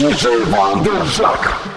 DJ Vanderzack.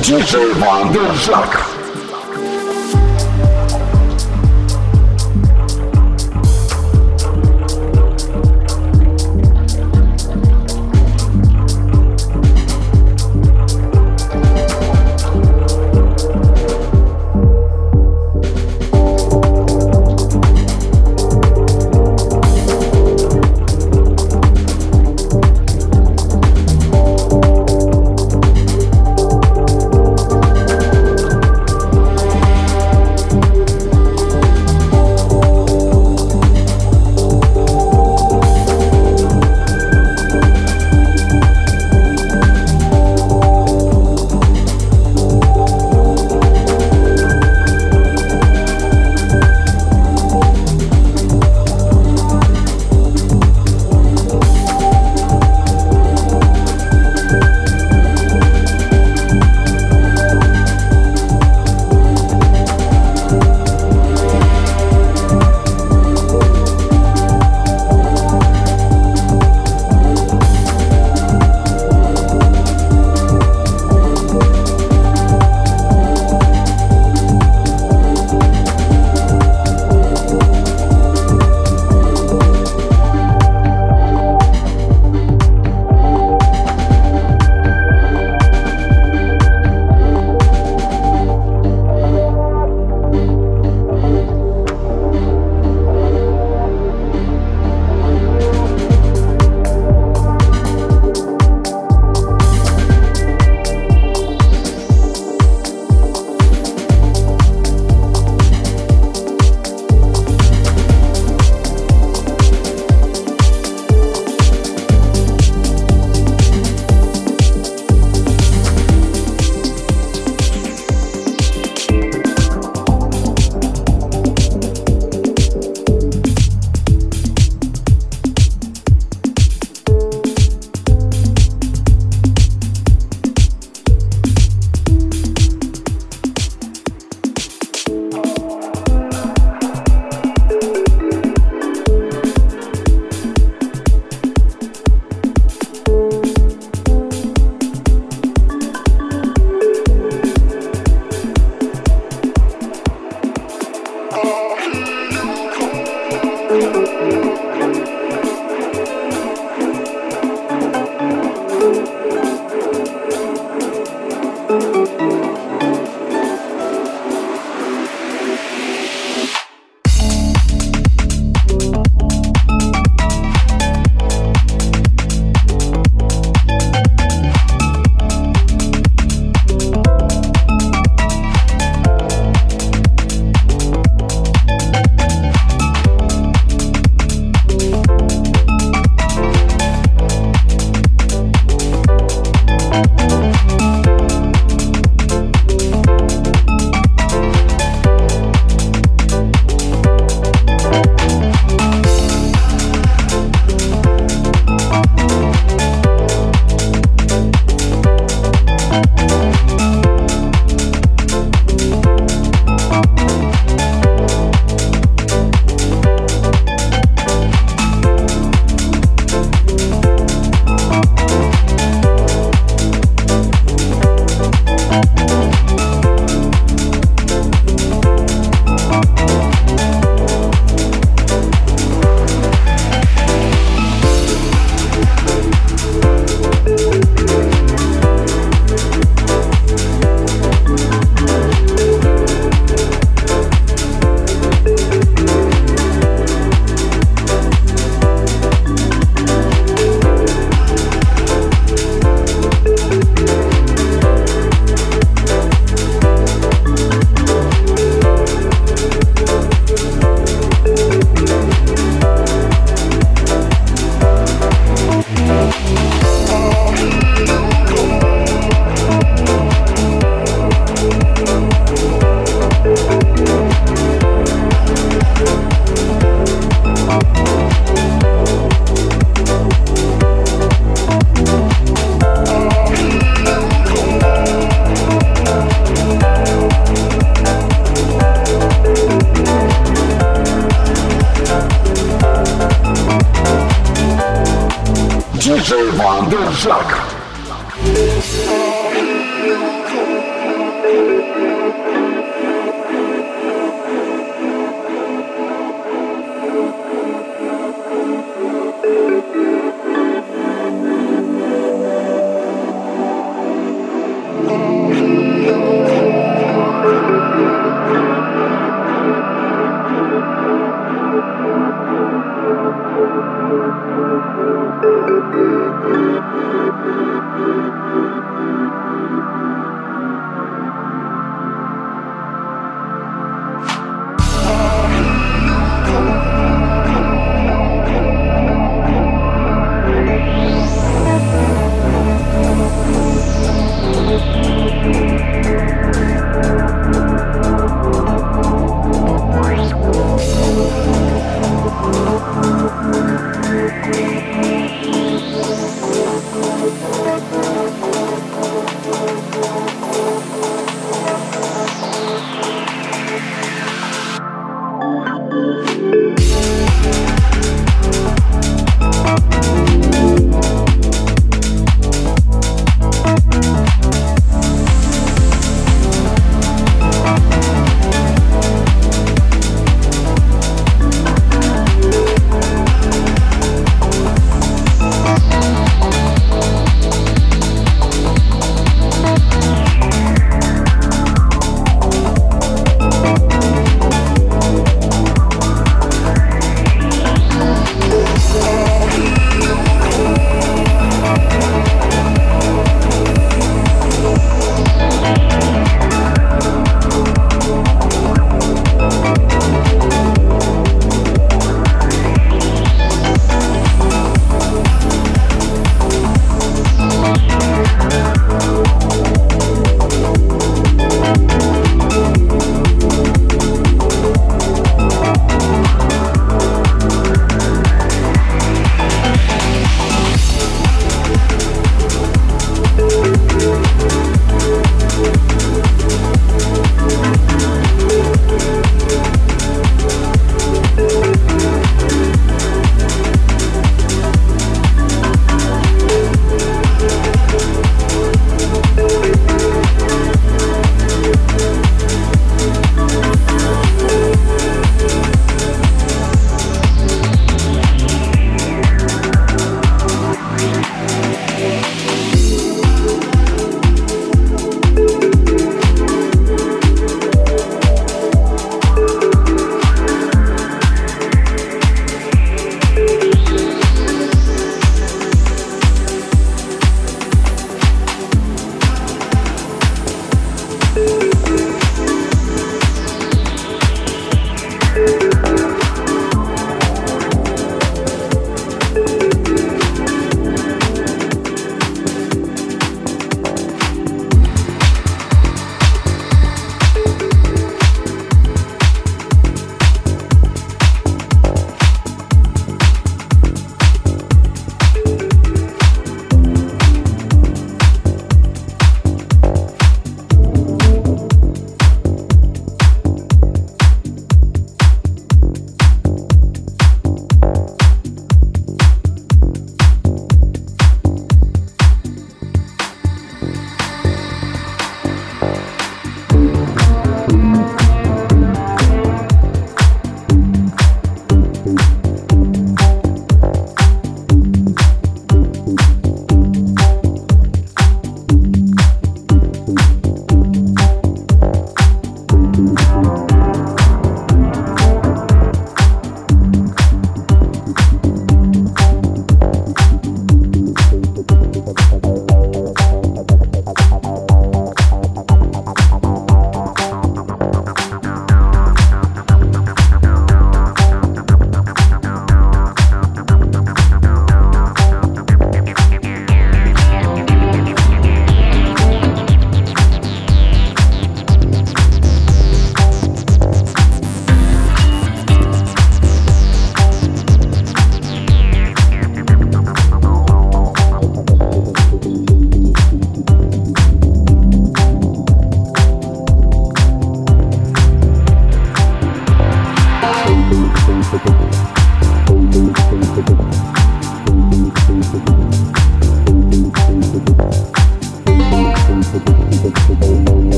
DJ Wandersack.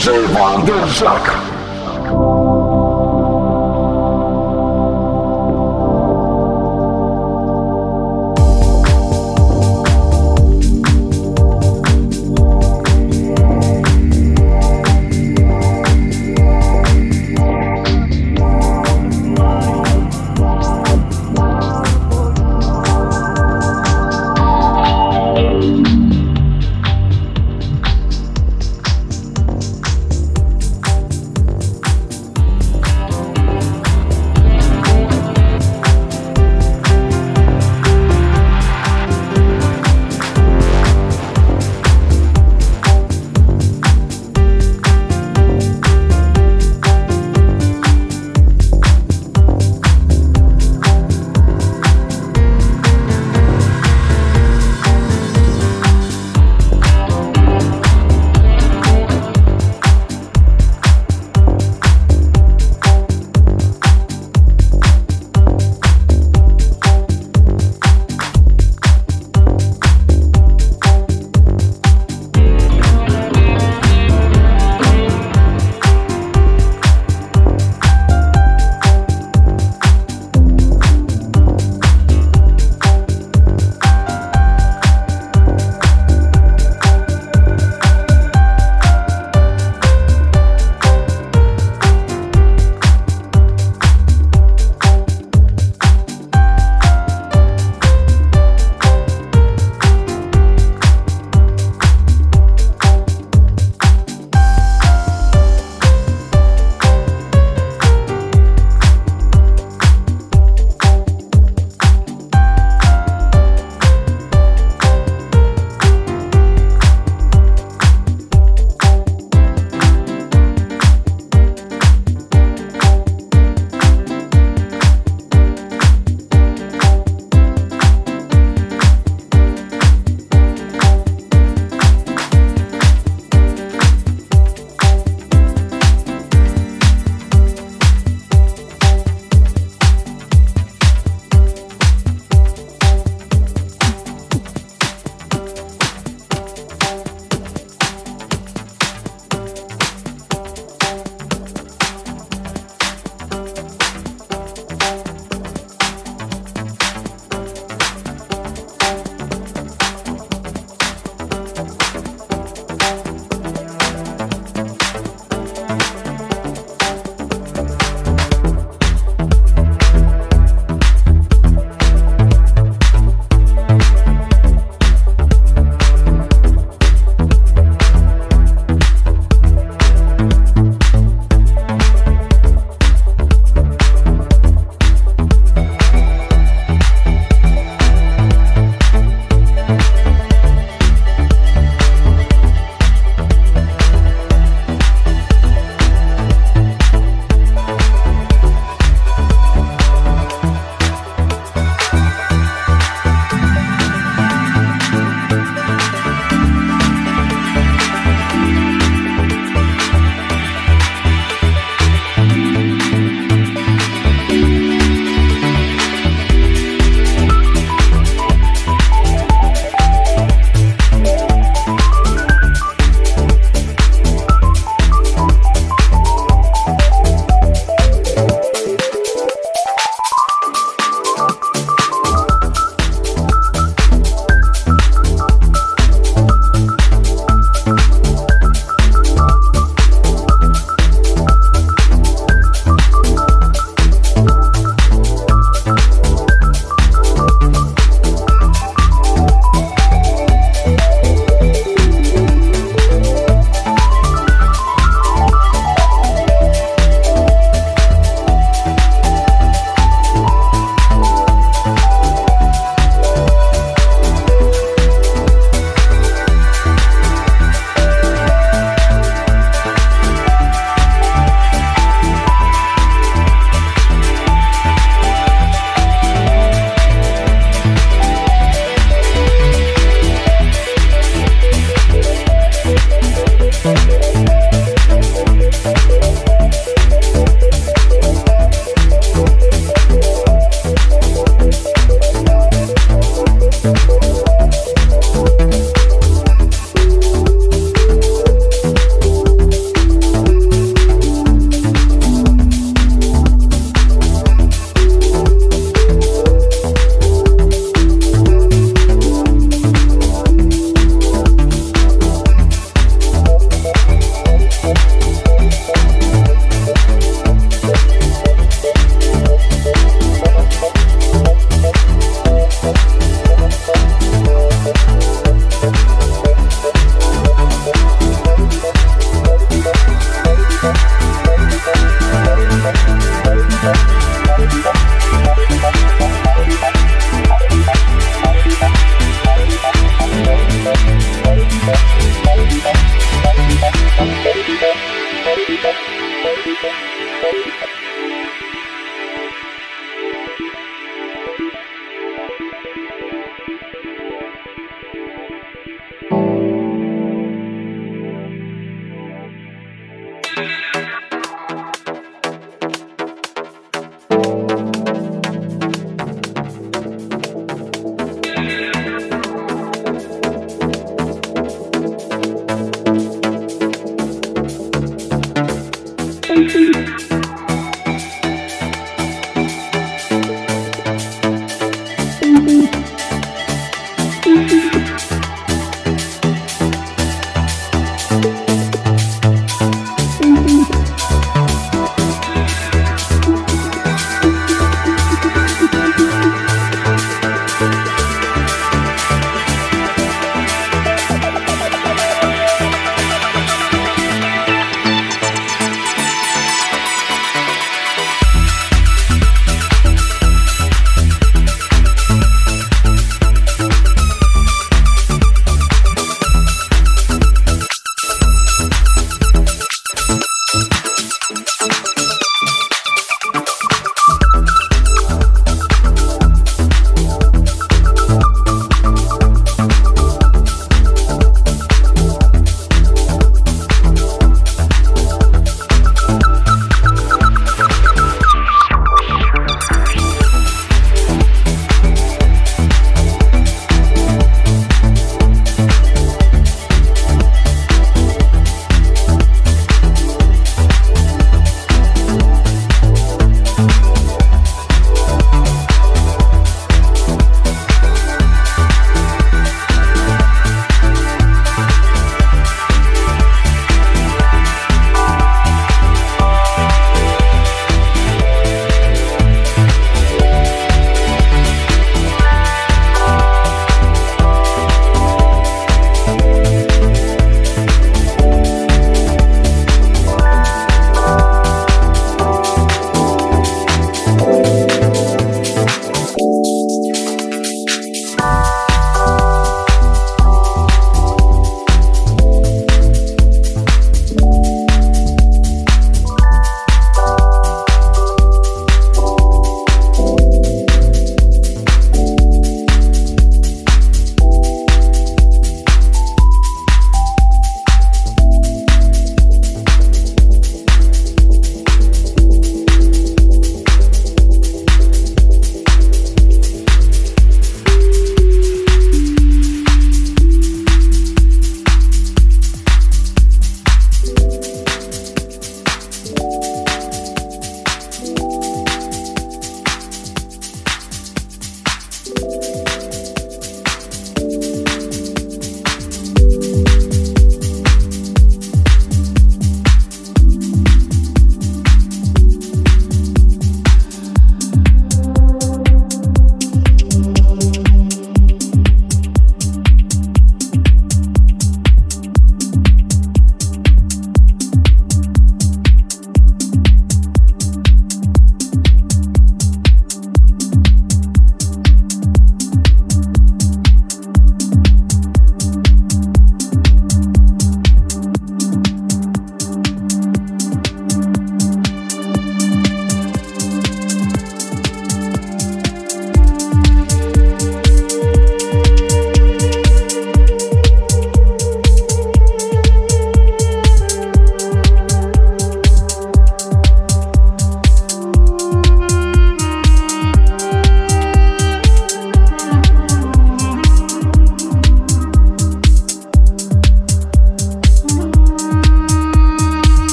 DJ Van Der Zak.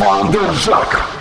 Wanderzak.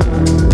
Thank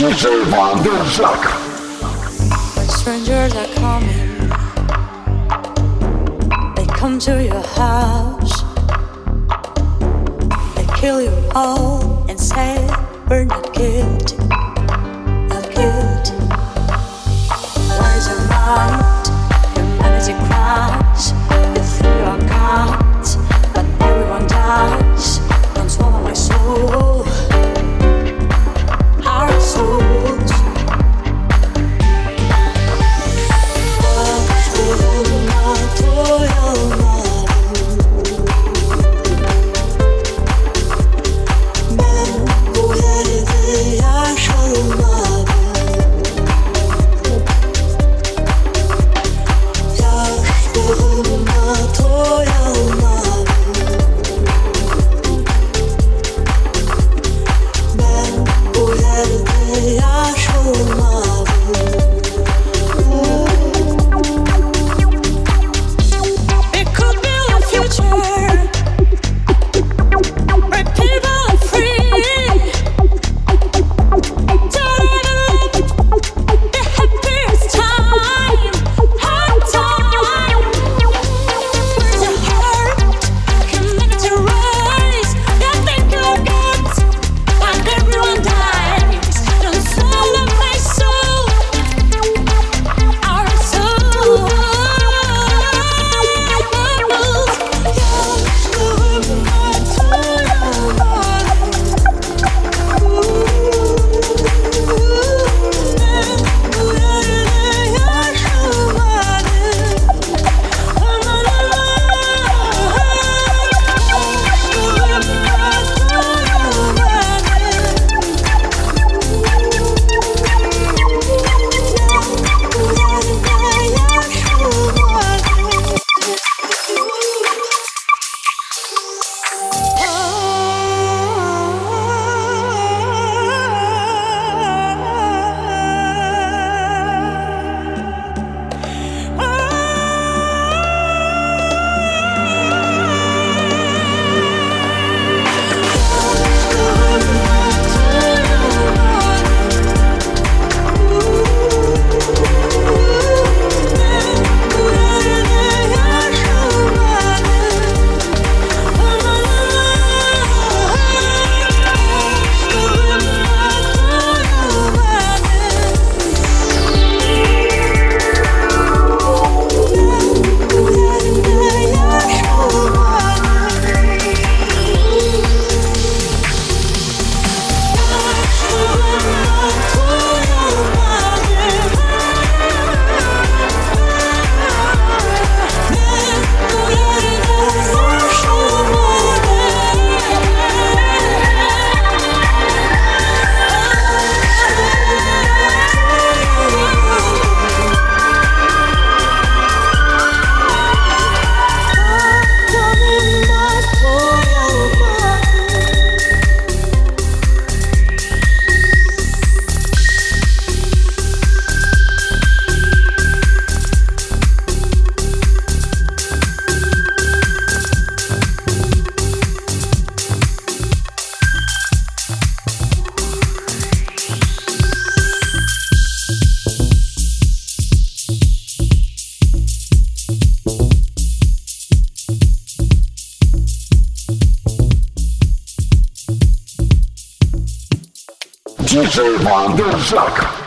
DJ Wanderzak. DJ Vanderjak. Strangers are coming. They come to your house. They kill you all and say we're not guilty. Not guilty. Where's your mind? Humanity cries. You think you are gods, but everyone dies. Don't swallow my soul. Our DJ Vanderjak.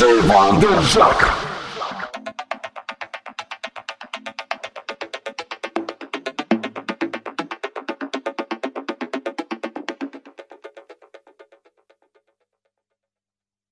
DJ Vanderjack.